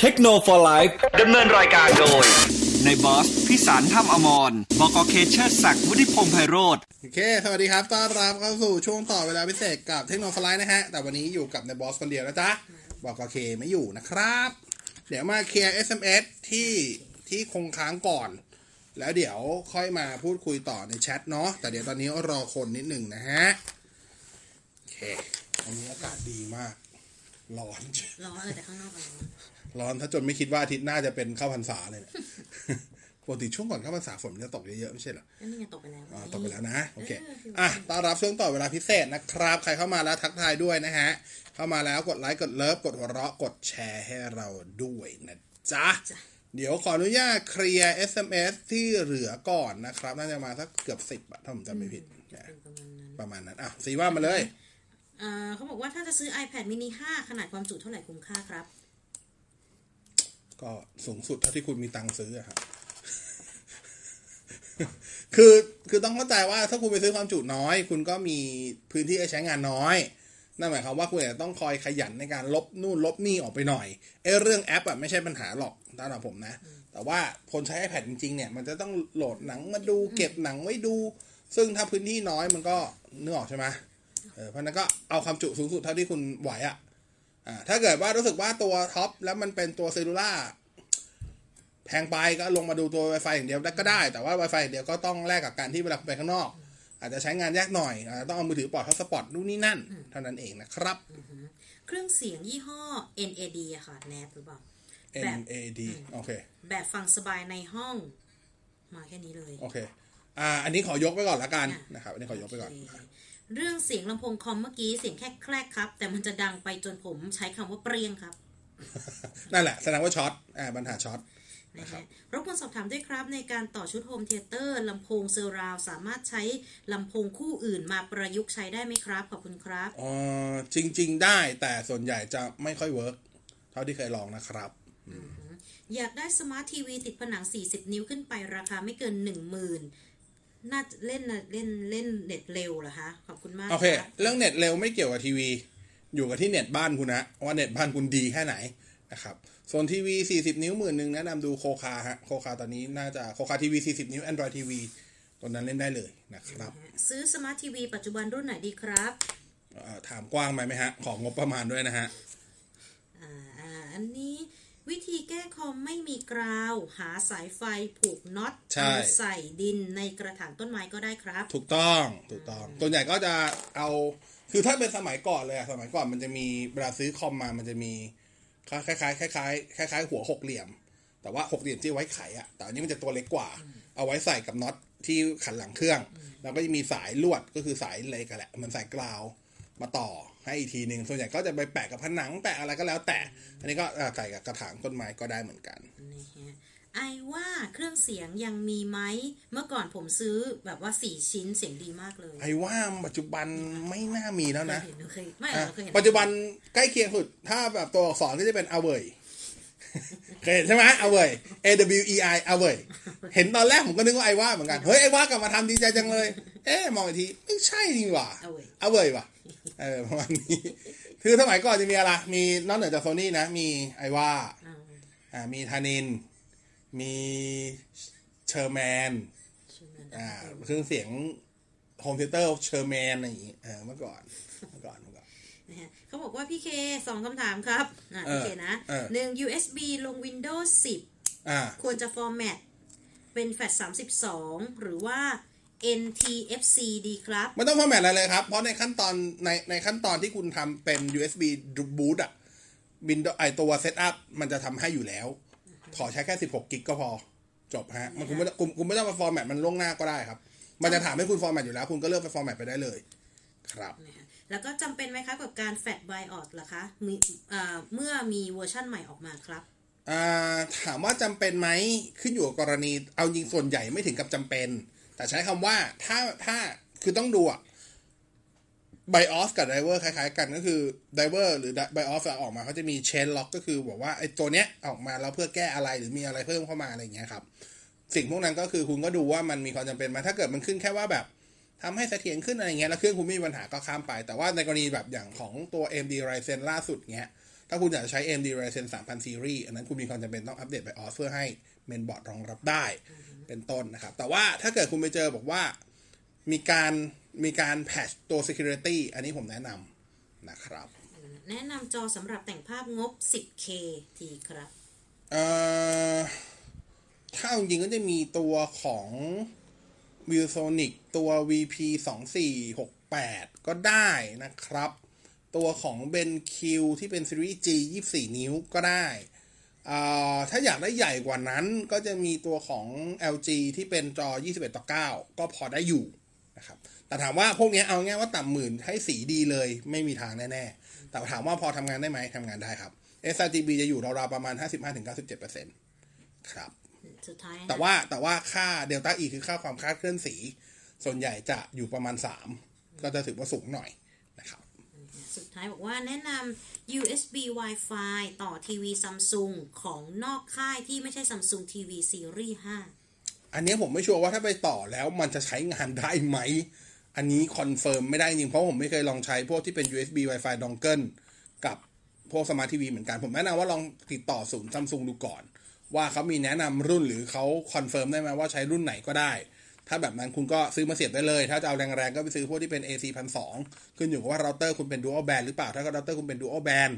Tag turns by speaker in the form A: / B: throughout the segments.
A: เทคโนโลยี
B: ดำเนินรายการโดย
A: ในบอสพิสารถ้ำอมรบกเคเชอร์ศักดิ์วุฒิพงษ์ไพโรธ
C: โอเค สวัสดีครับ ต้อนรับเข้าสู่ช่วงต่อเวลาพิเศษกับเทคโนโลยีนะฮะ แต่วันนี้อยู่กับในบอสคนเดียวนะจ๊ะบกเคไม่อยู่นะครับ เดี๋ยวมาเคลียร์ SMS ที่ที่คงค้างก่อน แล้วเดี๋ยวค่อยมาพูดคุยต่อในแชทเนาะ แต่เดี๋ยวตอนนี้รอคนนิดหนึ่งนะฮะ โอเควันนี้อากาศดีมาก ร้อน
D: ร้อนเออแต่ข้างนอกมันร้อน
C: ร้อนถ้าจนไม่คิดว่าอาทิตย์หน้าจะเป็นข้าวพรรษาเลยเนี่ยปกติช่วงก่อนข้าวพรรษาฝนมันจะตกเยอะๆไม่ใช่เหรอ
D: แล้วนี่ไงตกไปแล้ว
C: อ่าตกไปแล้วนะโอเคอะต้อนรับช่วงต่อเวลาพิเศษนะครับ ใครเข้ามาแล้วทักทายด้วยนะฮะ เข้ามาแล้วกดไลค์กดเลิฟกดหัวเราะกดแชร์ให้เราด้วยนะจ๊ะเดี๋ยวขออนุญาตเคลียร์ SMS ที่เหลือก่อนนะครับ น่าจะมาสักเกือบสิบอะถ้าผมจำไม่ผิดนะ
D: เป็นประมาณนั้น
C: ประมาณนั้นอะสีว่ามาเลย
D: อ่าเขาบอกว่าถ้าจะซื้อ iPad mini 5 ขนาดความจุเท่าไหร่คุ้มค่าครับ
C: ก็สูงสุดเท่าที่คุณมีตังค์ซื้อครับคือคือต้องเข้าใจว่าถ้าคุณไปซื้อความจุน้อย คุณก็มีพื้นที่ใช้งานน้อยนั่นหมายความว่าคุณจะต้องคอยขยันในการลบนู่นลบนี่ออกไปหน่อยไอ้เรื่องแอปอะไม่ใช่ปัญหาหรอกสำหรับผมนะ แต่ว่าคนใช้ iPad จริงๆเนี่ยมันจะต้องโหลดหนังมาดูเก็บหนังไว้ดู ซึ่งถ้าพื้นที่น้อยมันก็เนึกอออกใช่ไหมเออเพราะฉะนั้นก็เอาความจุสูงสุดเท่าที่คุณไหวอะ อ่าถ้าเกิดว่ารู้สึกว่าตัวท็อปแล้วมันเป็นตัว cellular แพงไปก็ลงมาดูตัว Wi-Fi อย่างเดียวได้ก็ได้ แต่ว่า Wi-Fi อย่างเดียวก็ต้องแลกกับการที่เวลาคุณไปข้างนอก อาจจะใช้งานยากหน่อยอาจจะต้องเอามือถือปล่อย hotspot นู่นนี่นั่น เท่านั้นเองนะครับ
D: เครื่องเสียงยี่ห้อ NAD อะค่ะ NAD หรือเปล่าแบบ
C: N A D โอเค
D: แบบฟังสบายในห้อง มาแค่นี้เลย
C: โอเค อ่า อันนี้ขอยกไปก่อนละกัน
D: อะ
C: นะครับ อันนี้ขอยกไปก่อน
D: โเคเรื่องเสียงลำโพงคอมเมื่อกี้เสียงแค่แครกครับ แต่มันจะดังไปจนผมใช้คำว่าเปรี้ยงครับ
C: นั่นแหละ แสดงว่าช็อตอ่าปัญหาช็อต
D: นะ
C: ครั
D: ฮะ
C: บ
D: รบกวนสอบถามด้วยครับในการต่อชุด home theater ลำโพง surround สามารถใช้ลำโพงคู่อื่นมาประยุกต์ใช้ได้ไหมครับ ขอบคุณครับ
C: อ๋อจริง ๆ ได้แต่ส่วนใหญ่จะไม่ค่อย workเท่าที่เคยลองนะครับ
D: อยากได้สมาร์ททีวีติดผนัง 40 นิ้วขึ้นไปราคาไม่เกิน 10,000 น่าจะเล่นน่ะเล่นเล่นเน็ตเร็วเหรอคะขอบคุณมาก
C: โอเค
D: รับ
C: เรื่องเน็ตเร็วไม่เกี่ยวกับทีวี อยู่กับที่เน็ตบ้านคุณนะว่าเน็ตบ้านคุณดีแค่ไหนนะครับส่วนทีวี 40 นิ้วหมื่นหนึ่งแนะนำดู Coocaa ฮะ Coocaa ตอนนี้น่าจะ Coocaa ทีวี 40 นิ้ว Android TV ตัวนั้นเล่นได้เลยนะครับ
D: ซื้อสมาร์ททีวีปัจจุบันรุ่นไหนดีครับ
C: เอ่อถามกว้างไปไหมฮะ ของงบประมาณด้วยนะฮะ
D: อ่าอ่าอันนี้ วิธีแก้คอมไม่มีกราว หาสายไฟผูกน็อต
C: ใช่
D: เอาใส่ดินในกระถางต้นไม้ก็ได้ครับ
C: ถูกต้องถูกต้องตัวใหญ่ก็จะเอาคือถ้าเป็นสมัยก่อนเลยอะสมัยก่อนมันจะมีเวลาซื้อคอมมามันจะมีคล้ายคล้ายคล้ายคล้ายคล้ายคล้ายหัวหกเหลี่ยม แต่ว่าหกเหลี่ยมที่ไว้ไขอะแต่อันนี้มันจะตัวเล็กกว่า เอาไว้ใส่กับน็อตที่ขันหลังเครื่อง แล้วก็จะมีสายลวดก็คือสายเหล็กอะแหละเหมันสายกราวมาต่อ ให้อีกทีหนึ่งส่วนใหญ่ก็จะไปแปะกับผนังแปะอะไรก็แล้วแต่ อันนี้ก็อ่าใส่กับกระถางต้นไม้ก็ได้เหมือนกัน
D: นะฮะไอว่าเครื่องเสียงยังมีไหมเมื่อก่อนผมซื้อแบบว่าสี่ชิ้นเสียงดีมากเลย
C: ไอ้ว่าปัจจุบันไม่น่ามีแล้วนะ
D: เคยเห็นเคยไม่
C: อะ
D: เราเคยเห็น
C: ปัจจุบันใกล้เคียงสุด ถ้าแบบตัวอักษรก็จะเป็นอเวย เคยเห็นใช่ไหมอเวย A W E I อเวยเห็นตอนแรกผมก็นึกว่า Aiwa เหมือนกัน เฮ้ย Aiwa กลับมาทำดีใจจังเลย เอ๊ะมองอีกทีไม่ใช่นี่หว่า
D: เอาเว้ย
C: Awei ว่ะ เออประมาณนี้ คือสมัยก่อนจะมีอะไร มีนอกเหนือจากโซนี่นะ มี Aiwa อ่า
D: อ่า
C: มีธานินทร์ มี Sherman
D: ใช่ไหม
C: อ่าเครื่องเสียง home theater Sherman อะไรอย่างงี้ เออเมื่อก่อน เมื่อก่อน
D: บอกว่าพี่เคสองคำถามครับอ่า
C: เออ
D: พี่เคนะ
C: เออ
D: หนึ่ง USB ลง Windows
C: อ่า
D: 10 ควรจะ format เป็น FAT32 หรือว่า NTFS ดีครับ
C: ไม่ต้อง formatอะไรเลยครับ เพราะในขั้นตอนในในขั้นตอนที่คุณทำเป็น USB boot อะบินไอตัว setup มันจะทำให้อยู่แล้ว ขอใช้แค่ 16 กิ๊กก็พอ จบฮะ มันคุณไม่ต้องคุณคุณไม่ต้องมา format มันล่วงหน้าก็ได้ครับ มันจะถามให้คุณ format อยู่แล้ว คุณก็เลือกไป format ไปได้เลย ครับ
D: นะฮะ แล้วก็จำเป็นไหมครับกับการ flash BIOS ล่ะคะมีเอ่อเมื่อมีเวอร์ชั่นใหม่ออกมาครับ
C: ถามว่าจำเป็นไหมขึ้นอยู่กับกรณี เอาจริงส่วนใหญ่ไม่ถึงกับจำเป็น แต่ใช้คำว่าถ้าถ้าคือต้องดูอะ BIOS กับ driver คล้ายๆกันก็คือ driver หรือ BIOS ออกมาเขาจะมี changelog ก็คือบอกว่าไอ้ตัวเนี้ยออกมาแล้วเพื่อแก้อะไรหรือมีอะไรเพิ่มเข้ามาอะไรอย่างเงี้ยครับ สิ่งพวกนั้นก็คือคุณก็ดูว่ามันมีความจำเป็นไหมถ้าเกิดมันขึ้นแค่ว่าแบบ ทำให้เสถียรขึ้นอะไรเงี้ยแล้วเครื่องคุณไม่มีปัญหาก็ข้ามไป แต่ว่าในกรณีแบบอย่างของตัว AMD Ryzen ล่าสุดเงี้ยถ้าคุณอยากจะใช้ AMD Ryzen 3000 Series อันนั้นคุณมีความจำเป็นต้องอัปเดต BIOS เพื่อให้เมนบอร์ดรองรับได้เป็นต้นนะครับ แต่ว่าถ้าเกิดคุณไปเจอบอกว่ามีการมีการแพทชตัว security อันนี้ผมแนะนำนะครับ
D: แนะนำจอสำหรับแต่งภาพงบ 10K ทีครับ
C: เอ่อ ถ้าเอาจริงๆก็จะมีตัวของ v i e w s o n i c ตัว VP 2 4 6 8 ก็ได้นะครับ ตัวของ BenQ ที่เป็นซีรีส์ G 24 นิ้วก็ได้อ่าถ้าอยากได้ใหญ่กว่านั้นก็จะมีตัวของ LG ที่เป็นจอ 21 ต่อ 9 ก็พอได้อยู่นะครับ แต่ถามว่าพวกนี้เอาง่ายว่าต่ำหมื่นให้สีดีเลยไม่มีทางแน่ ๆ แต่ถามว่าพอทำงานได้ไหมทำงานได้ครับ sRGB จะอยู่ราวๆประมาณ 55-97%ครับ
D: สุดท้ายนะ
C: แต่ว่าแต่ว่าค่าเดลต้า E คือค่าความคลาดเคลื่อนสี ส่วนใหญ่จะอยู่ประมาณ3ก็จะถือว่าสูงหน่อยนะครับ
D: สุดท้ายบอกว่าแนะนำ USB Wi-Fi ต่อทีวีซัมซุงของนอกค่ายที่ไม่ใช่ซัมซุงทีวีซีรีส์5
C: อันเนี้ยผมไม่ชัวร์ว่าถ้าไปต่อแล้วมันจะใช้งานได้ไหม อันนี้คอนเฟิร์มไม่ได้จริงเพราะผมไม่เคยลองใช้พวกที่เป็น USB Wi-Fi dongle กับพวกสมาร์ททีวีเหมือนกัน ผมแนะนำว่าลองติดต่อศูนย์ซัมซุงดูก่อน ว่าเขามีแนะนำรุ่นหรือเขาคอนเฟิร์มได้ไหมว่าใช้รุ่นไหนก็ได้ ถ้าแบบนั้นคุณก็ซื้อมาเสียบได้เลย ถ้าจะเอาแรงๆ ก็ไปซื้อพวกที่เป็น AC 1 2 0 0ขึ้นอยู่กับว่าเราเตอร์คุณเป็น dual band หรือเปล่า ถ้าเราเตอร์คุณเป็น dual band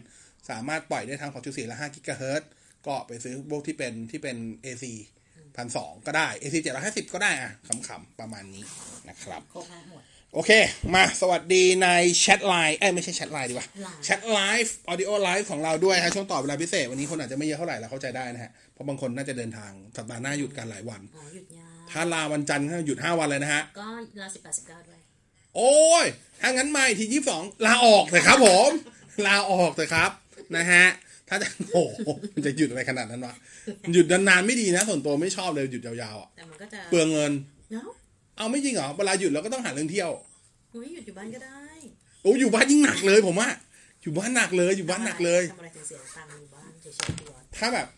C: สามารถปล่อยได้ทั้ง 2.4 และ5 GHz ก็ไปซื้อพวกที่เป็นที่เป็น AC พันสองก็ได้ AC เจ็ดร้อยห้าสิบก็ได้อะขำๆ ประมาณนี้นะครับ
D: ครบหมด
C: โอเค มาสวัสดีในแชทไลน์เอ้ยไม่ใช่แชทไลน์ดีกว่า
D: Line
C: แชทไลฟ์ audio live ของเราด้วยฮะช่วงต่อเวลาพิเศษ วันนี้คนอาจจะไม่เยอะเท่าไหร่เราเข้าใจได้นะฮะ เพราะบางคนน่าจะเดินทางสัปดาห์หน้าหยุดกันหลายวัน
D: อ๋อหยุดยาว
C: ถ้าลาวันจันทร์ก็หยุด5วันเลยนะฮะ
D: ก็ลาสิบแปดสิบเก้าด้วย
C: โอ้ยถ้างั้นมาอีกทียี่สิบสองลาออกเลยครับผม ลาออกเลยครับนะฮะถ้าจะโอ้โหมันจะหยุดอะไรขนาดนั้นวะหยุดนานๆไม่ดีนะส่วนตัวไม่ชอบเลยหยุดยาวๆอะ
D: แต่มันก็จะ
C: เปลืองเงิน
D: เนาะ
C: เอาไม่จริงเหรอเวลาหยุดเราก็ต้องหาเรื่องเที่ยว
D: อุ้ยหยุดอยู่บ้านก็ได้
C: โอ้อยู่บ้านยิ่งหนักเลยผมว่าอยู่บ้านหนักเลยอยู่บ้านหนักเลย
D: ทำอะไรถึงเสียตังค์อยู่บ้านเฉยๆตัว
C: ถ้าแบบ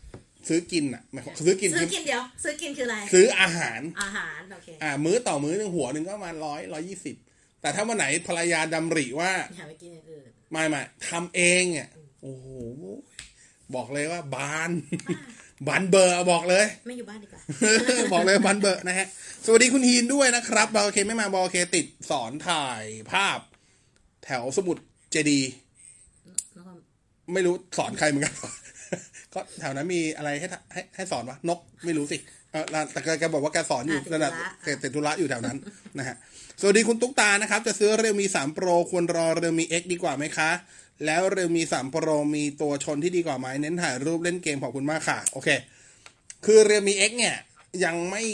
C: ซื้อกินอะหมายความซื้อกิน
D: ซื้
C: คืออ
D: กินเดี๋ยวซื้อกินคืออะไร
C: ซื้ออาหาร
D: อาหารโอเค
C: อ่ามื้อต่อมื้อหนึ่งหัวหนึ่งก็ประมาร้อยร้อยี่สิบแต่ถ้าวันไหนภรรยาดำริว่า
D: อย่าไปกินอย่างอื่น
C: ไม่ไม่ทำเองเนี่ยโอ้โหบอกเลยว่าบาน บานเบอร์บอกเลย
D: ไม่อยู่บ้านดีกว่า
C: บอกเลยบานเบอร์นะฮะ สวัสดีคุณฮีนด้วยนะครับบอลเคไม่มาบอลเคติดสอนถ่ายภาพ แถวสมุดเจดี
D: แล้วก็
C: ไม่รู้สอนใครเหมือนกัน ก็แถวนั้นมีอะไรให้ทให้ให้สอนวะนกไม่รู้สิเออแต่แกแกบอกว่าแกสอนอยู่ระดับแกเสร็จธุระอยู่แถวนั้นนะฮะ สวัสดีคุณตุ๊กตานะครับ จะซื้อเร l มี3 Pro ควรรอเร l มี X ดีกว่าไหมคะ แล้วเร l มี3 Pro มีตัวชนที่ดีกว่าไหมเน้นถ่ายรูปเล่นเกมขอบคุณมากค่ะ โอเค คือเร l มี X เนี่ย ยังไม่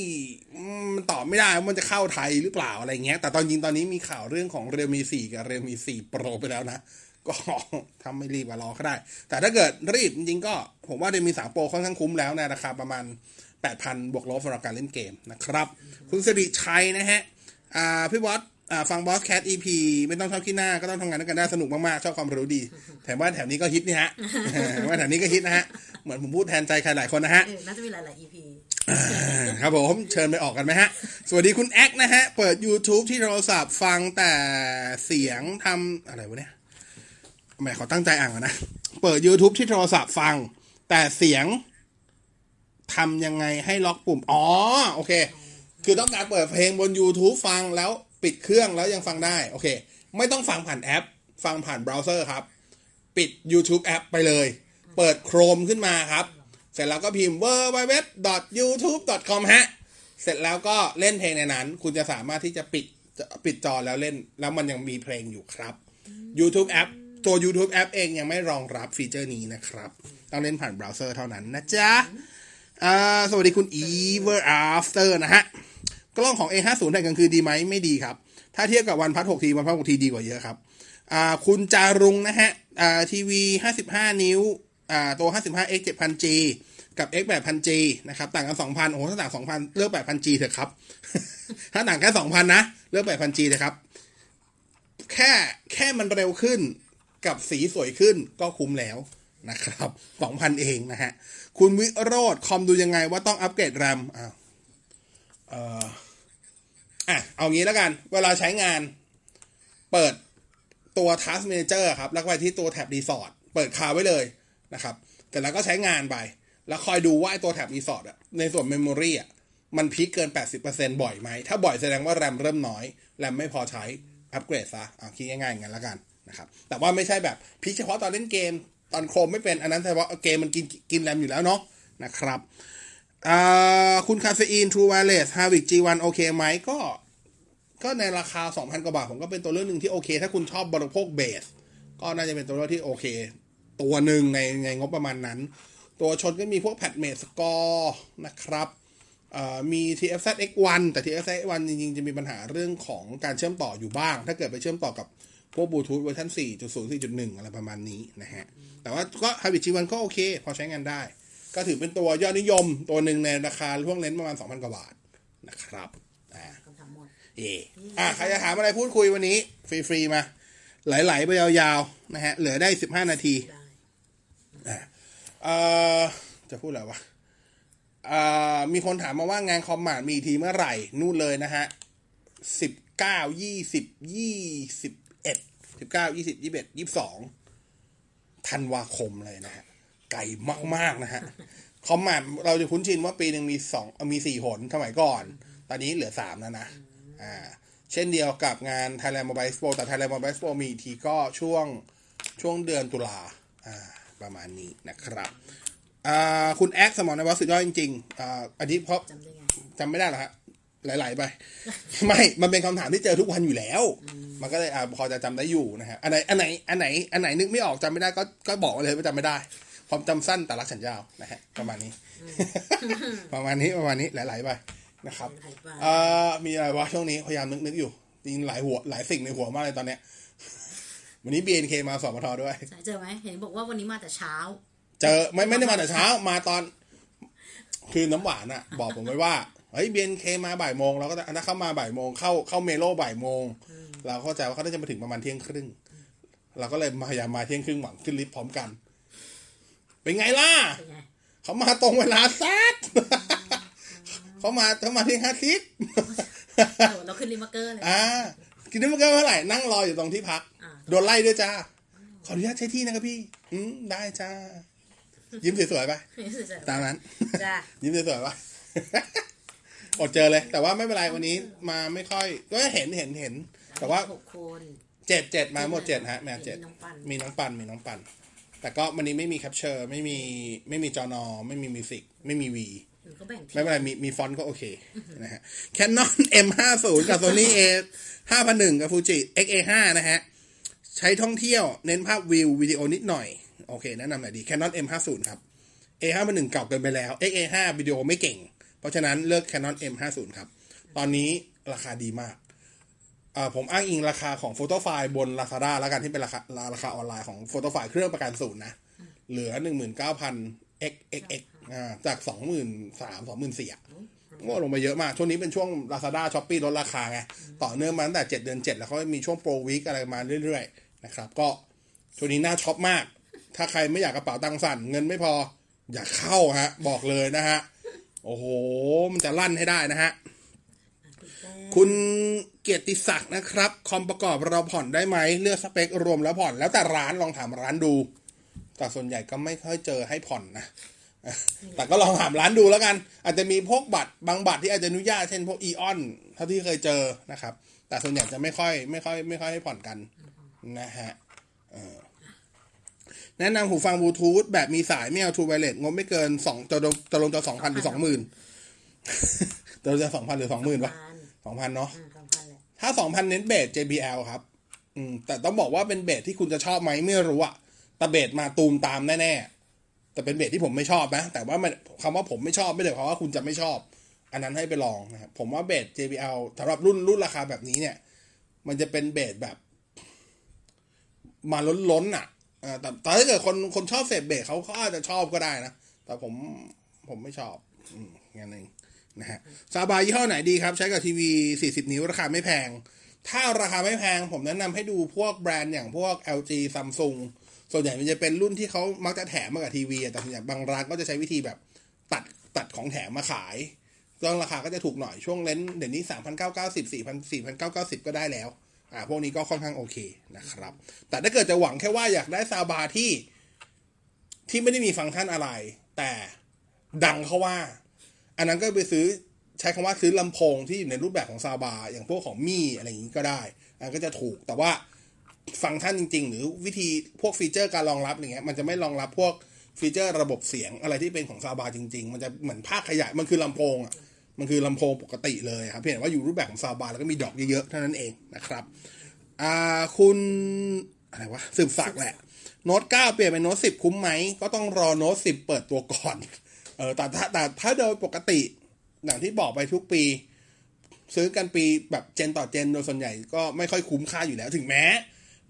C: มันตอบไม่ได้ว่ามันจะเข้าไทยหรือเปล่าอะไรเงี้ย แต่ตอนจริงตอนนี้มีข่าวเรื่องของเร l มี4กับเร l มี4 Pro ไปแล้วนะ ก็ทำไม่รีบมารอก็ได้ แต่ถ้าเกิดรีบจริงก็ผมว่าเร l มี3 Pro ค่อนข้างคุ้มแล้วในราคาประมาณ8,000บวกลบสำหรับการเล่นเกมนะครับ คุณสิริชัยนะฮะ อ่าพี่บอส ฟังพอดแคสต์ EP ไม่ต้องชอบขี้หน้าก็ต้องทำงานด้วยกันได้สนุกมากๆ ชอบความรู้ดี แถมว่าแถวนี้ก็ฮิตนี่ฮะแถมว่าแถวนี้ก็ฮิตนะฮะ เหมือนผมพูดแทนใจใครหลายคนนะฮะ
D: เออน่าจะมีหลายๆ EP
C: ครับผมเชิญไปออกกันไหมฮะ สวัสดีคุณแอคนะฮะ เปิด YouTube ที่โทรศัพท์ฟังแต่เสียงทำอะไรวะเนี่ยแหมขอตั้งใจอ่านก่อนนะ เปิด YouTube ที่โทรศัพท์ฟัง แต่เสียงทำยังไงให้ล็อกปุ่ม อ๋อ โอเค คือต้องการเปิดเพลงบน YouTube ฟังแล้ว ปิดเครื่องแล้วยังฟังได้ โอเค ไม่ต้องฟังผ่านแอป ฟังผ่านเบราว์เซอร์ครับ ปิด YouTube แอปไปเลย เปิด Chrome ขึ้นมาครับ เสร็จแล้วก็พิมพ์ www.youtube.com ฮะ เสร็จแล้วก็เล่นเพลงในนั้น คุณจะสามารถที่จะปิดปิดจอแล้วเล่น แล้วมันยังมีเพลงอยู่ครับ YouTube แอปตัว YouTube แอปเองยังไม่รองรับฟีเจอร์นี้นะครับ ต้องเล่นผ่านเบราว์เซอร์เท่านั้นนะจ๊ะสวัสดีคุณ Ever After นะฮะ กล้องของ A50 ในกลางคืนดีไหมไม่ดีครับ ถ้าเทียบกับวันพัด6ทีวันพัด6ทีดีกว่าเยอะครับคุณจารุงนะฮะอ่าทีวี 55 นิ้วอ่าตัว 55x 7000G กับ x 8000G นะครับ ต่างกัน 2,000 โอ้โหถ้าต่าง 2,000 เลือก 8000G เถอะครับ ถ้าต่างแค่ 2,000 นะ เลือก 8000G เถอะครับ แค่แค่มันเร็วขึ้นกับสีสวยขึ้นก็คุ้มแล้วนะครับ 2,000 เองนะฮะ คุณวิโรธคอมดูยังไงว่าต้องอัปเกรดแรมอ้าว เอ่ออะเอางี้แล้วกัน เวลาใช้งาน เปิดตัว Task Manager ครับ แล้วไปที่ตัวแท็บ Resource เปิดคาไว้เลยนะครับ แต่แล้วก็ใช้งานไป แล้วคอยดูว่าไอ้ตัวแท็บ resource อะในส่วน memory อะมัน peak เกิน 80%บ่อยไหม ถ้าบ่อยแสดงว่าแรมเริ่มน้อย แรมไม่พอใช้ อัปเกรดซะอะคิดง่ายๆอย่างนั้นแล้วกันนะครับ แต่ว่าไม่ใช่แบบพีคเฉพาะตอนเล่นเกม ตอนโครมไม่เป็น อันนั้นเฉพาเกมมันกินกินแรมอยู่แล้วเนาะนะครับ คุณคาเฟอีน True Wireless Havik G1 โอเคไหมก็ ก็ในราคา 2,000 กว่าบาท ผมก็เป็นตัวเลือกหนึ่งที่โอเค ถ้าคุณชอบบริโภคเบส ก็น่าจะเป็นตัวเลือกที่โอเค ตัวหนึ่งในในงบประมาณนั้น ตัวชนก็มีพวกแพดเม s สกอร์นะครับเอ่อมี TFZ X1 แต่ TFZ X1 จริงๆ จะมีปัญหาเรื่องของการเชื่อมต่ออยู่บ้าง ถ้าเกิดไปเชื่อมต่อกับพวกบลูทูธเวอร์ชัน4.0 4.1 อะไรประมาณนี้นะฮะ แต่ว่าก็ Havik G1 ก็โอเค พอใช้งานได้ ก็ถือเป็นตัวยอดนิยมตัวหนึ่งในราคาช่วงเลนส์ประมาณ 2,000 กว่าบาทนะครับอ่า
D: คำถามหมด
C: เย่อะใครจะถามอะไรพูดคุยวันนี้ ฟรีๆมา ไหลๆไปยาวๆนะฮะ เหลือได้ 15 นาที
D: ได้
C: เอ่อจะพูดอะไรวะเอ่อมีคนถามมาว่างานคอมมาดมีทีเมื่อไหร่นู่นเลยนะฮะสิบเก้ายี่สิบยี่สิบเอ็ดสิบเก้ายี่สิบยี่สิบเอ็ดยี่สิบสองธันวาคมเลยนะฮะ ไกลมากๆนะฮะคอมมาดเราจะคุ้นชินว่าปีหนึ่งมีสองมีสี่หนสมัยก่อน ตอนนี้เหลือสามแล้วนะอ่าเช่นเดียวกับงาน Thailand Mobile Expo แต่ Thailand Mobile Expo มีอีกทีก็ช่วงช่วงเดือนตุลาอ่าประมาณนี้นะครับอ่าคุณแอคสมองในวัดสุดยอดจริงๆอ่าอันนี้เพราะ
D: จำได้ไง
C: จำไม่ได้หรอฮะไหลๆไป ไม่ มันเป็นคำถามที่เจอทุกวันอยู่แล้ว มันก็เลยอ่าพอจะจำได้อยู่นะฮะ อันไหน อันไหน อันไหน อันไหนนึกไม่ออกจำไม่ได้ก็ ก็บอกมาเลยว่าจำไม่ได้ ความจำสั้นแต่รักฉันยาวนะฮะประมาณนี้ ประมาณนี้ประมาณนี้ไหลๆไปนะครับ
D: ไหลไป
C: เอ่อมีอะไรวะช่วงนี้พยายามนึกนึกอยู่จริงหลายหัวหลายสิ่งในหัวมากเลยตอนเนี้ยวันนี้ BNK มาสอบปทด้วย
D: ใช่เจอไหมเห็นบอกว่าวันนี้มาแต่เช้า
C: เจอไม่ไม่ได้มาแต่เช้ามาตอน คือน้ำหวานอะบอกผมไว้ว่าเฮ้ยเบียนเคมาบ่ายโมงเราก็จะถ้าเข้ามาบ่ายโมงเข้าเข้าเมโลบ่ายโมง เราเข้าใจว่าเขาน่าจะมาถึงประมาณเที่ยงครึ่งเราก็เลยพยายามมาเที่ยงครึ่งหวังขึ้นลิฟต์พร้อมกัน เป็นไงล่ะ
D: เป็นไง
C: เขามาตรงเวลาแซดเขามาเขามาเที่ยงห้าสิบ
D: เออเราขึ้นริมเกอร์เลย
C: อ่ากินได้เมื่อกี้เท่าไหร่นั่งรออยู่ตรงที่พัก
D: อ่า
C: โดนไล่ด้วยจ้าขออนุญาตใช้ที่นะครับพี่ อืมได้จ้า ยิ้มสวยๆไปตามนั้น
D: จ้า
C: ยิ้มสวยๆวะอดเจอเลย แต่ว่าไม่เป็นไรวันนี้มาไม่ค่อย ก็เห็นเห็นเห็น แต่ว่า
D: หกคน
C: เจ็ดเจ็ดมาหมดเจ็ดฮะแมวเจ็ด
D: มีน้องปัน
C: มีน้องปันมีน้องปัน แต่ก็วันนี้ไม่มีแคปเชอร์ไม่มีไม่มีจอนอ ไม่มีมิวสิกไม่มีวี
D: หรือเขาแบ่งที
C: ไม่เป็นไรมีมีฟอนต์ก็โอเคนะฮะ Canon M50 กับ Sony A5100 กับ Fuji XA5 นะฮะ ใช้ท่องเที่ยวเน้นภาพวิววิดีโอนิดหน่อย โอเค แนะนำหน่อยดี Canon M50 ครับ A51 เก่าเกินไปแล้ว XA5 วิดีโอไม่เก่ง เพราะฉะนั้นเลือก Canon M50 ครับ ตอนนี้ราคาดีมากอ่า ผมอ้างอิงราคาของ Fotofile บน Lazada แล้วกันที่เป็นราคาราคาออนไลน์ของโฟโต้ไฟเครื่องประกันศูนย์นะ เหลือ 19,000 xxx อ่าจาก 23,000 24,000อะก็ลงไปเยอะมาก ช่วงนี้เป็นช่วง Lazada s h o p e e ลดราคาไง ต่อเนื่องมาตั้งแต่ 7 เดือน 7 แล้วเขามีช่วงโปรวีคอะไรมาเรื่อยๆ นะครับ ก็ช่วงนี้น่าช็อปมาก ถ้าใครไม่อยากกระเป๋าตังค์สั่น เงินไม่พออย่าเข้าฮะ บอกเลยนะฮะ โอ้โห มันจะลั่นให้ได้นะฮะ คุณเกียรติศักดิ์นะครับ คอมประกอบเราผ่อนได้ไหมเลือกสเปครวมแล้วผ่อน แล้วแต่ร้านลองถามร้านดู แต่ส่วนใหญ่ก็ไม่ค่อยเจอให้ผ่อนนะแต่ก็ลองถามร้านดูแล้วกัน อาจจะมีพวกบัตรบางบัตรที่อาจจะอนุญาตเช่นพวกอีออนเท่าที่เคยเจอนะครับ แต่ส่วนใหญ่จะไม่ค่อยไม่ค่อย ไม่ค่อยให้ผ่อนกันนะฮะเออแนะนำหูฟังบลูทูธแบบมีสายไม่เอาทูไวเลสงบไม่เกินสองจะลงจะลงจะสองพันหรือสองหมื่นจะลงจะสองพันหรือสองหมื่นวะ
D: พัน
C: สองพันเนาะ ถ้าสองพันเน้นเบส JBL ครับ อืม แต่ต้องบอกว่าเป็นเบสที่คุณจะชอบไหมไม่รู้อะแต่เบสมาตูมตามแน่ๆ แต่เป็นเบสที่ผมไม่ชอบนะ แต่ว่ามันคำว่าผมไม่ชอบไม่ได้หมายความว่าคุณจะไม่ชอบ อันนั้นให้ไปลองนะครับ ผมว่าเบส JBL สำหรับรุ่นรุ่นราคาแบบนี้เนี่ย มันจะเป็นเบสแบบ มาล้นล้นๆอะอ่าแต่แต่ถ้าเกิดคนคนชอบเสพเบสเขาเขาอาจจะชอบก็ได้นะ แต่ผมผมไม่ชอบ อืมงั้นเอง นะฮะซาบายี่ห้อไหนดีครับ ใช้กับทีวี 40 นิ้วราคาไม่แพง ถ้าราคาไม่แพง ผมแนะนำให้ดูพวกแบรนด์อย่างพวก LG Samsung ส่วนใหญ่มันจะเป็นรุ่นที่เขามักจะแถมมากับทีวีแต่ส่วนใหญ่บางร้านก็จะใช้วิธีแบบตัดตัดของแถมมาขายก็ราคาก็จะถูกหน่อยช่วงเลนส์เดี๋ยวนี้ 3,990 4,000 4,990 ก็ได้แล้วอ่าพวกนี้ก็ค่อนข้างโอเคนะครับ แต่ถ้าเกิดจะหวังแค่ว่าอยากได้ซาวบาที่ที่ไม่ได้มีฟังก์ชันอะไร แต่ดังเขาว่า อันนั้นก็ไปซื้อใช้คำว่าซื้อลำโพงที่อยู่ในรูปแบบของซาบาอย่างพวกของมี่อะไรอย่างนี้ก็ได้ อันก็จะถูกแต่ว่าฟังก์ชันจริง ๆ หรือวิธีพวกฟีเจอร์การรองรับอย่างเงี้ยมันจะไม่รองรับพวกฟีเจอร์ระบบเสียงอะไรที่เป็นของซาบาจริง ๆ มันจะเหมือนภาคขยายมันคือลำโพงอะมันคือลำโพงปกติเลยครับเพียงแต่ว่าอยู่รูปแบบของซาบาแล้วก็มีดอกเยอะๆเท่านั้นเองนะครับอ่าคุณอะไรวะสืบศักแหละโน้ตเก้าเปลี่ยนเป็นโน้ตสิบคุ้มไหมก็ต้องรอโน้ตสิบเปิดตัวก่อน เออแต่ถ้าแต่ถ้าโดยปกติอย่างที่บอกไปทุกปี ซื้อกันปีแบบเจนต่อเจนโดยส่วนใหญ่ก็ไม่ค่อยคุ้มค่าอยู่แล้วถึงแม้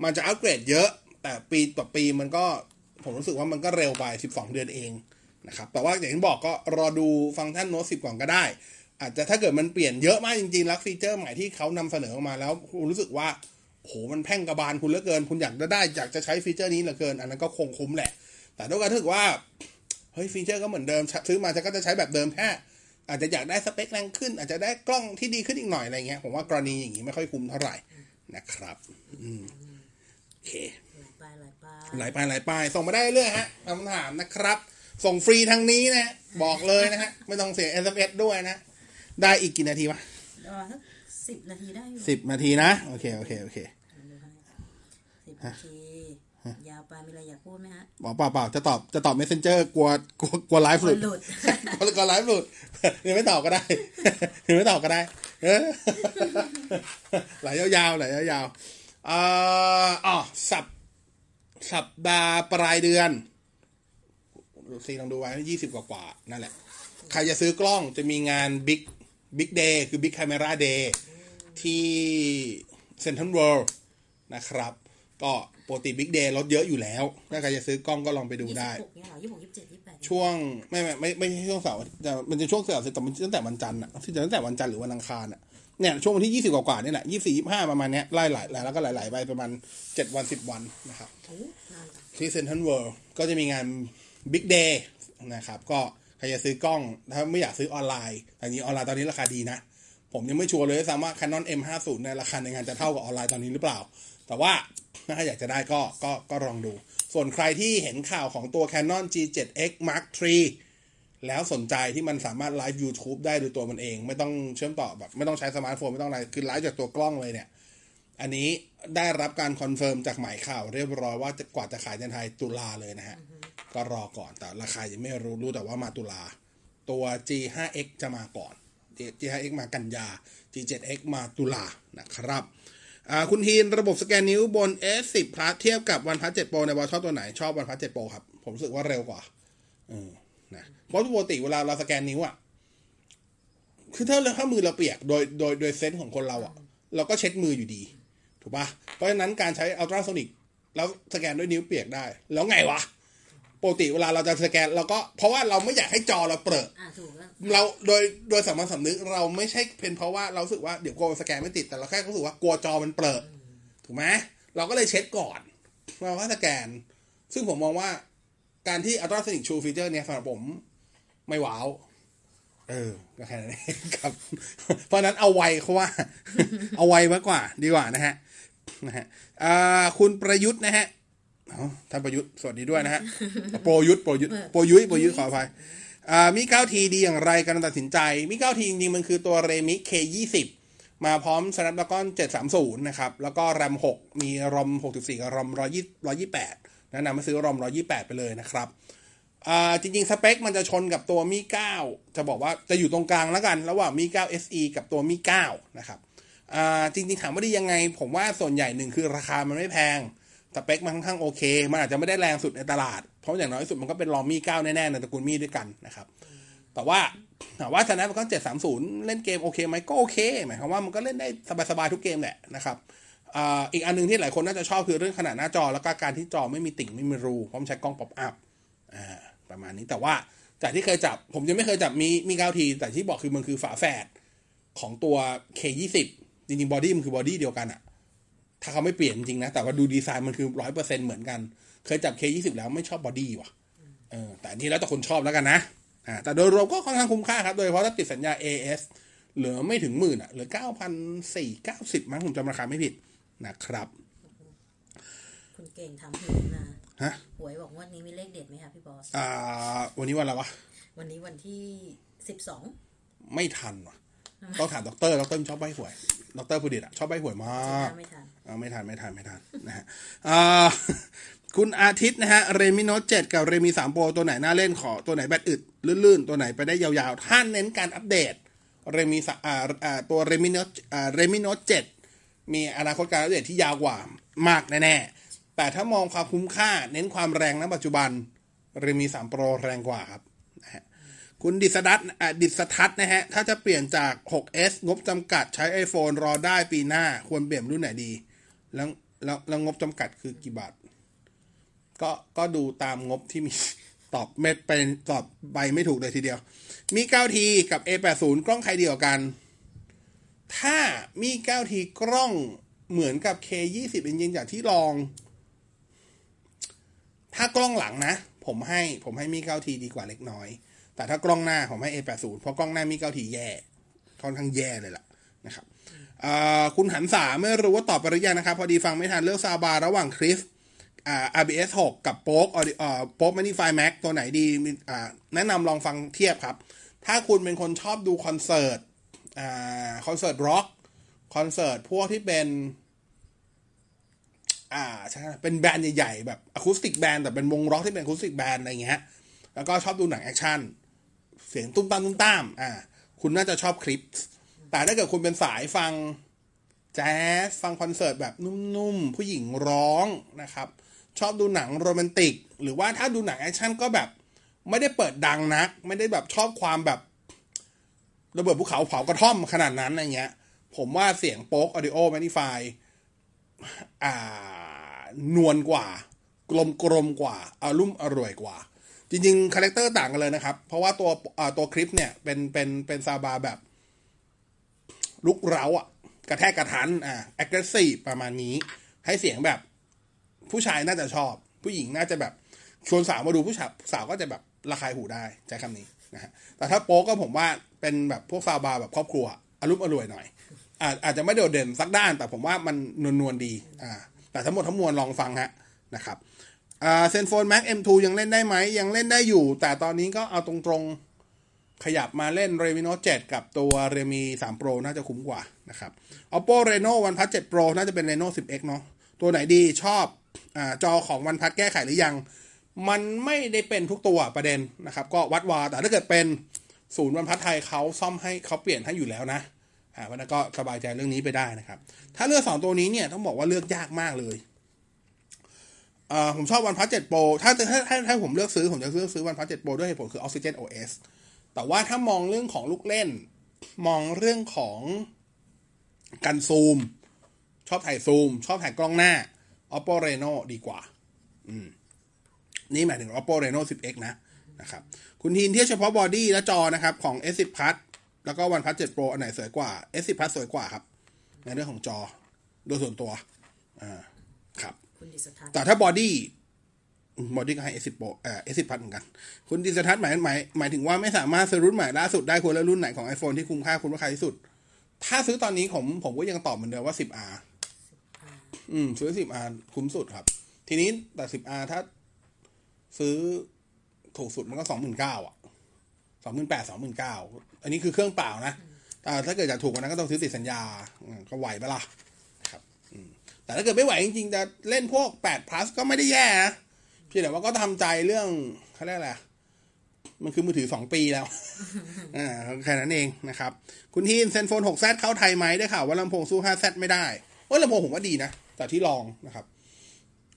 C: มันจะอัปเกรดเยอะ แต่ปีต่อปีมันก็ผมรู้สึกว่ามันก็เร็วไป 12 เดือนเองนะครับแต่ว่าอย่างที่บอกก็รอดูฟังก์ชันโน้ตสิบก่อนก็ได้ อาจจะถ้าเกิดมันเปลี่ยนเยอะมากจริงๆแล้วฟีเจอร์ใหม่ที่เขานำเสนอออกมาแล้วคุณรู้สึกว่าโหมันแพ่นกระบาลคุณเหลือเกิน คุณอยากจะได้อยากจะใช้ฟีเจอร์นี้เหลือเกิน อันนั้นก็คงคุ้มแหละ แต่ด้วยการที่ว่า เฮ้ยฟีเจอร์ก็เหมือนเดิม ซื้อมาจะก็จะใช้แบบเดิมแค่อาจจะอยากได้สเปคแรงขึ้น อาจจะได้กล้องที่ดีขึ้นอีกหน่อยอะไรเงี้ยผมว่ากรณีอย่างนี้ไม่ค่อยคุ้มเท่าไหร่นะครับ อืมโอเค
D: หลายปลายหลายปลาย
C: หลายปลายหลายปลายส่งมาได้เรื่อยฮะคำถามนะครับ ส่งฟรีทางนี้นะฮะบอกเลยนะฮะ ไม่ต้องเสีย SMS ด้วยนะ ได้อีกกี่นาทีวะ
D: รอสักสิบนาทีได้อยู่
C: สิบนาทีนะ โอเค โอเค โอเค
D: สิบนาที ยาวไปมีอะไรอยากพูดไหมฮะ
C: บอกเปล่าเปล่าจะตอบจะตอบ messenger กลัวกลัวกลัวไลฟ์หลุด
D: หลุด
C: กลัวกลัวไลฟ์หลุดยังไม่ตอบก็ได้ยังไม่ตอบก็ได้ เออไหลยาวๆไหลยาวๆเอ่ออ๋อสัปสัปดาห์ปลายเดือนดูซีลองดูไว้ยี่สิบกว่าๆนั่นแหละ ใครจะซื้อกล้องจะมีงาน Big Big Day คือ Big Camera Day ที่เซ็นทรัลเวิลด์นะครับ ก็ ปกติ Big Day รถเยอะอยู่แล้ว ถ้าใครจะซื้อกล้องก็ลองไปดูได้
D: ยี่สิบหกเนี่ยเหรอยี่สิบหกยี่สิบเจ็ดยี่สิบแปด
C: ช่วงไม่ไม่ไม่ไม่ใช่ช่วงเสาร์แต่มันจะช่วงเสาร์แต่มันตั้งแต่วันจันทร์อะที่จะตั้งแต่วันจันทร์หรือวันอังคารอะเนี่ยช่วงวันที่ยี่สิบกว่าๆนี่แหละยี่สี่ยี่ห้าประมาณเนี้ยไล่หลายแล้วก็หลายๆไปประมาณเจ็ดวันสิบวันนะครับ
D: โอ้นานจัง
C: ที่เซ็นทรัลเวิลด์ก็จะมีงาน Big Day นะครับก็ใครจะซื้อกล้องถ้าไม่อยากซื้อออนไลน์แต่นี้ออนไลน์ตอนนี้ราคาดีนะ ผมยังไม่ชัวร์เลยซ้ำว่า Canon M50 ในราคาในงานจะเท่ากับออนไลน์ตอนนี้หรือเปล่า แต่ว่าถ้าอยากจะได้ก็ก็ก็ลองดู ส่วนใครที่เห็นข่าวของตัว Canon G7X Mark III แล้วสนใจที่มันสามารถไลฟ์ YouTube ได้โดยตัวมันเอง ไม่ต้องเชื่อมต่อแบบไม่ต้องใช้สมาร์ทโฟนไม่ต้องอะไร คือไลฟ์จากตัวกล้องเลยเนี่ย อันนี้ได้รับการคอนเฟิร์มจากหมายข่าวเรียบร้อยว่าจะกว่าจะขายในไทยตุลาเลยนะฮะ ก็รอก่อนแต่ราคายังไม่รู้รู้แต่ว่ามาตุลา ตัว G5X จะมาก่อน G5X มากันยา G7X มาตุลานะครับ คุณทีนระบบสแกนนิ้วบน S10 Plus เทียบกับวันพัท7 Pro ในบอลชอบตัวไหน ชอบวันพัท7 Pro ครับ ผมรู้สึกว่าเร็วกว่าอนะเพราะปกติเวลาเราสแกนนิ้วอะคือถ้าถ้ามือเราเปียกโดยโดยโดยเซนส์ของคนเราอะเราก็เช็ดมืออยู่ดี ถูกป่ะเพราะฉะนั้นการใช้อัลตราโซนิกแล้วสแกนด้วยนิ้วเปียกได้ แล้วไงวะ ปกติเวลาเราจะสแกนเราก็เพราะว่าเราไม่อยากให้จอเราเปิด
D: อ่าถูกแล้ว
C: เราโดยโดยสามัญสำนึกเราไม่ใช่เป็นเพราะว่าเรารู้สึกว่าเดี๋ยวกลัวสแกนไม่ติดแต่เราแค่รู้สึกว่ากลัวจอมันเปิดถูกไหมเราก็เลยเช็ดก่อนเราก็สแกน ซึ่งผมมองว่าการที่ ultrasonic true feature เนี่ยสำหรับผมไม่ว้าวเออก็แค่นั้นเองครับ เพราะฉะนั้นเอาไวเขาว่า เอาไวมากกว่า ดีกว่านะฮะนะฮะอ่าคุณประยุทธ์นะฮะ อ๋อท่านประยุทธ์สวัสดีด้วยนะฮะโปรยุทธ์โปรยุทธ์โปรยุทธ์โปรยุทธ์ขออภัยอ่ามี9ทีดีอย่างไรการตัดสินใจมี9ทีจริงๆมันคือตัว Remi K20 มาพร้อม Snapdragon 730 นะครับ แล้วก็ RAM 6 มี ROM 64 กับ ROM 128แนะนำให้ซื้อ ROM 128 ไปเลยนะครับอ่าจริงๆ สเปคมันจะชนกับตัวมี9จะบอกว่าจะอยู่ตรงกลางแล้วกัน ระหว่างมี9 SE กับตัวมี9นะครับอ่าจริงๆ ถามว่าดียังไง ผมว่าส่วนใหญ่หนึ่งคือราคามันไม่แพง สเปคมันค่อนข้างโอเค มันอาจจะไม่ได้แรงสุดในตลาด เพราะอย่างน้อยสุดมันก็เป็นรอมี่9แน่ๆในตระกูลมี่ด้วยกันนะครับ แต่ว่าถามว่าชนะมันก็730เล่นเกมโอเคไหมก็โอเค หมายความว่ามันก็เล่นได้สบายๆทุกเกมแหละนะครับอีกอันหนึงที่หลายคนน่าจะชอบคือเรื่องขนาดหน้าจอ แล้วก็การที่จอไม่มีติ่งไม่มีรูเพราะมันใช้กล้อง pop-up ประมาณนี้แต่ว่าจากที่เคยจับ ผมยังไม่เคยจับ Mi Mi 9T แต่ที่บอกคือมันคือฝาแฝดของตัว K20 จริงๆบอดี้มันคือบอดี้เดียวกันอะ ถ้าเขาไม่เปลี่ยนจริงๆนะ แต่ว่าดูดีไซน์มันคือร้อยเปอร์เซ็นเหมือนกัน เคยจับ K20 แล้วไม่ชอบบอดี้ว่ะเออแต่อันนี้แล้วแต่คนชอบแล้วกันนะอ่าแต่โดยรวมก็ค่อนข้างคุ้มค่าครับ โดยเฉพาะถ้าติดสัญญา AS เหลือไม่ถึงหมื่นอะเหลือเก้าพันสี่เก้าสิบมั้งผมจำราคาไม่ผิดนะครับ
D: คุณเก่งทำหิวนะ
C: ฮะ
D: หวยบอกงวันนี้มีเลขเด็ดไหมคะพี่บอส
C: อ่า วันนี้วันอะไรวะ
D: วันนี้วันที่สิบสอง
C: ไม่ทันว่ะต้องถามด็อกเตอร์ด็อกเตอร์ชอบใบ้หวยด็อกเตอร์ผู้ดิตอะชอบใบ้หวยมาก
D: ไม่ทัน
C: เอาไม่ทันไม่ทันไม่ทันนะฮะคุณอาทิตย์นะฮะ เรมิโนเจ็ดกับเรมิสามโปรตัวไหนน่าเล่นขอตัวไหนแบตอึดลื่นๆ ตัวไหนไปได้ยาวๆ ถ้าเน้นการอัปเดตเรมิสอ่าอ่าตัวเรมิโนอ่าเรมิโนเจ็ดมีอนาคตการอัปเดตที่ยาวกว่ามากแน่ๆ แต่ถ้ามองความคุ้มค่าเน้นความแรงณปัจจุบันเรมิสามโปรแรงกว่าครับนะฮะคุณดิสดัตอะดิสทัศน์นะฮะ ถ้าจะเปลี่ยนจาก 6s งบจำกัดใช้ iPhone รอได้ปีหน้าควรเปลี่ยนรุ่นไหนดี แล้วแล้วแล้วงบจำกัดคือกี่บาท ก็ก็ดูตามงบที่มีตอบเม็ดเป็นตอบใบไม่ถูกเลยทีเดียว มี 9T กับ A80 กล้องใครดีกว่ากัน ถ้ามี 9T กล้องเหมือนกับ K20 จริงๆจากที่ลอง ถ้ากล้องหลังนะ ผมให้ผมให้มี 9T ดีกว่าเล็กน้อย แต่ถ้ากล้องหน้าผมให้ A80 เพราะกล้องหน้ามี 9T แย่ค่อนข้างแย่เลยล่ะนะครับ คุณหันสาไม่รู้ว่าตอบไปหรือยังนะครับ พอดีฟังไม่ทันเลือก soundbar ระหว่าง Klipsch อ่า RBS 6 กับ Polk อ่า Polk MagniFi Max ตัวไหนดีมีอ่าแนะนำลองฟังเทียบครับ ถ้าคุณเป็นคนชอบดูคอนเสิร์ตอ่าคอนเสิร์ตร็อกคอนเสิร์ตพวกที่เป็น อ่าใช่เป็น band ใหญ่ๆ แบบ acoustic band แต่เป็นวงร็อกที่เป็น acoustic band อะไรเงี้ยแล้วก็ชอบดูหนังแอคชั่น เสียงตุ้มตามตุ้มตามอ่าคุณน่าจะชอบ Klipsch แต่ถ้าเกิดคุณเป็นสายฟังแจ๊สฟังคอนเสิร์ตแบบนุ่มๆ ผู้หญิงร้องนะครับ ชอบดูหนังโรแมนติก หรือว่าถ้าดูหนังแอคชั่นก็แบบ ไม่ได้เปิดดังนัก ไม่ได้แบบชอบความแบบระเบิดภูเขาเผากระท่อมขนาดนั้นอะไรเงี้ย ผมว่าเสียง Polk Audio MagniFi อ่านวลกว่า กลมกลมกว่าอารมณ์อร่อยกว่า จริงๆ character ต่างกันเลยนะครับ เพราะว่าตัวตัว Klipsch เนี่ย เป็นเป็นเป็น soundbar แบบ รุกเร้าอะ กระแทกกระทั้นอ่า aggressive ประมาณนี้ ให้เสียงแบบ ผู้ชายน่าจะชอบ ผู้หญิงน่าจะแบบชวนสาวมาดูผู้ชายสาวก็จะแบบระคายหูได้ใช้คำนี้นะฮะแต่ถ้า Polk ก็ผมว่าเป็นแบบพวก soundbar แบบครอบครัวอารมณ์อร่วยหน่อยอาจอาจจะไม่โดดเด่นสักด้าน แต่ผมว่ามันนวลนวลๆดีอ่าแต่ทั้งหมดทั้งมวลลองฟังฮะนะครับเซนโฟน Max M2 ยังเล่นได้ไหมยังเล่นได้อยู่ แต่ตอนนี้ก็เอาตรงๆ ขยับมาเล่น Reno 7 กับตัว Redmi 3 Pro น่าจะคุ้มกว่านะครับ Oppo Reno OnePlus 7 Pro น่าจะเป็น Reno 10X เนาะตัวไหนดีชอบอ่าจอของ OnePlus แก้ไขหรือยัง มันไม่ได้เป็นทุกตัวประเด็นนะครับ ก็วัดวาแต่ถ้าเกิดเป็นศูนย์วันพัทไทยเขาซ่อมให้เขาเปลี่ยนให้อยู่แล้วนะอ่าวันนั้นก็สบายใจเรื่องนี้ไปได้นะครับ ถ้าเลือกสองตัวนี้เนี่ยต้องบอกว่าเลือกยากมากเลยอ่าผมชอบวันพัทเจ็ดโปรถ้าถ้าถ้าถ้าผมเลือกซื้อ ผมจะเลือกซื้อวันพัทเจ็ดโปรด้วยเหตุผลคือ Oxygen OS แต่ว่าถ้ามองเรื่องของลูกเล่น มองเรื่องของการซูม ชอบถ่ายซูม ชอบถ่ายกล้องหน้า Oppo Reno ดีกว่า อืม นี่หมายถึง Oppo Reno 10X นะนะครับ คุณทีนเทียบเฉพาะ body และจอนะครับ ของ S10 Plus แล้วก็ OnePlus 7 Pro อันไหนสวยกว่า S10 Plus สวยกว่าครับ ในเรื่องของจอ โดยส่วนตัว อ่า ครับ
D: คุณดิสทัศน์
C: แต่ถ้า body body ก็ให้ S10 Pro เอ่อ S10 Plus เหมือนกัน คุณดิสทัศน์หมายหมายหมายถึงว่าไม่สามารถซื้อรุ่นใหม่ล่าสุดได้ควรเลือกรุ่นไหนของ iPhone ที่คุ้มค่าคุ้มราคาที่สุด ถ้าซื้อตอนนี้ผมผมก็ยังตอบเหมือนเดิมว่า 10R อืม ซื้อ 10R คุ้มสุดครับ ทีนี้แต่ 10R ถ้าซื้อถูกสุดมันก็สองหมื่นเก้าอะสองหมื่นแปดสองหมื่นเก้าอันนี้คือเครื่องเปล่านะแต่ถ้าเกิดอยากถูกกว่านั้นก็ต้องซื้อติดสัญญาอืมก็ไหวปะล่ะครับอืมแต่ถ้าเกิดไม่ไหวจริงๆจะเล่นพวกแปด plus ก็ไม่ได้แย่นะ เพียงแต่ว่าก็ทำใจเรื่องเขาเรียกอะไรอะมันคือมือถือสองปีแล้วอ่าแค่นั้นเองนะครับ คุณทีนเซนโฟน 6Z เข้าไทยไหมได้ข่าวว่าลำโพงสู้ 5Z ไม่ได้ว่าลำโพงผมว่าดีนะแต่ที่ลองนะครับ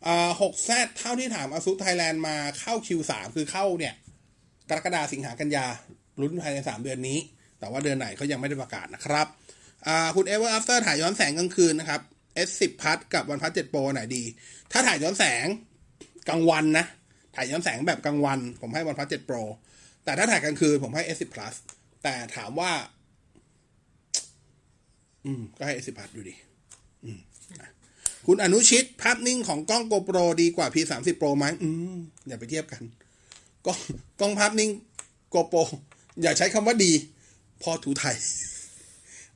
C: อ่า 6Z เท่าที่ถาม ASUS Thailand มาเข้า Q3 คือเข้าเนี่ยกรกฎาสิงหากันยาลุ้นภายใน 3 เดือนนี้ แต่ว่าเดือนไหนเขายังไม่ได้ประกาศนะครับอ่าคุณ Ever After ถ่ายย้อนแสงกลางคืนนะครับ S10 Plus กับ OnePlus 7 Pro ไหนดี ถ้าถ่ายย้อนแสง กลางวันนะ ถ่ายย้อนแสงแบบกลางวัน ผมให้ OnePlus 7 Pro แต่ถ้าถ่ายกลางคืนผมให้ S10 Plus แต่ถามว่า อืม ก็ให้ S10 Plus อยู่ดีคุณอนุชิต ภาพนิ่งของกล้อง GoPro ดีกว่า P30 Pro ไหมอืม อย่าไปเทียบกัน กล้องกล้องภาพนิ่ง GoPro อย่าใช้คำว่าดี พอถูไทย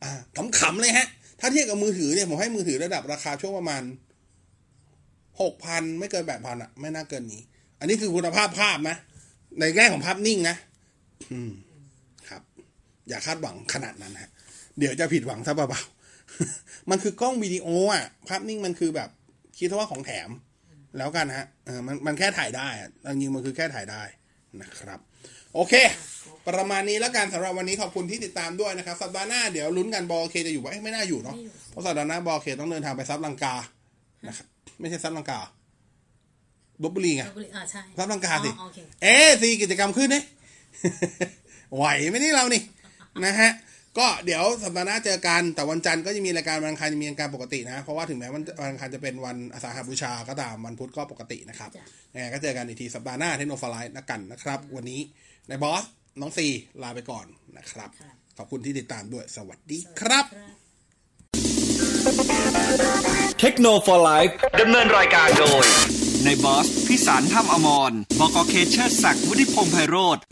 C: อ่าขำๆเลยฮะ ถ้าเทียบกับมือถือเนี่ย ผมให้มือถือระดับราคาช่วงประมาณ หกพันไม่เกินแปดพันอะ ไม่น่าเกินนี้ อันนี้คือคุณภาพภาพนะ ในแง่ของภาพนิ่งนะ อืม ครับ อย่าคาดหวังขนาดนั้นฮะ เดี๋ยวจะผิดหวังซะเปล่าๆมันคือกล้องวิดีโออะ ภาพนิ่งมันคือแบบ คิดว่าของแถม แล้วกันฮะเออมันมันแค่ถ่ายได้อะจริงๆมันคือแค่ถ่ายได้นะครับ โอเค ประมาณนี้แล้วกันสำหรับวันนี้ขอบคุณที่ติดตามด้วยนะครับ สัปดาห์หน้าเดี๋ยวลุ้นกันบอลเคจะอยู่ไหมไม่น่าอยู่เนาะเพราะสัปดาห์หน้าบอลเคต้องเดินทางไปซับลังกานะครับ ไม่ใช่ซับลังกาลบบุรีไง
D: ลพบุรีอ่าใช่
C: ซับลังกาสิ
D: อ๋อโอเค
C: เอ๊ะสี่กิจกรรมขึ้นเนี่ยไหวไหมนี่เรานี่ นะฮะ ก็เดี๋ยวสัปดาห์หน้าเจอกันแต่วันจันทร์ก็จะมีรายการวันอังคารจะมีรายการปกตินะ เพราะว่าถึงแม้วันวันอังคารจะเป็นวันอาสาฬหบูชาก็ตามวันพุธก็ปกตินะครับ
D: จ้ะ
C: ยังไงก็เจอกันอีกทีสัปดาห์หน้าเทคโนโลยีนักกันนะครับ วันนี้ในบอสน้องซีลาไปก่อนนะครับ
D: ครับ
C: ขอบคุณที่ติดตามด้วยสวัสดีครับ
A: เทคโนโลยีดำเนินรายการโดย ในบอส พิสารถ้ำอมร บกเคเชอร์ศักดิ์วุฒิพงษ์ไพโรธ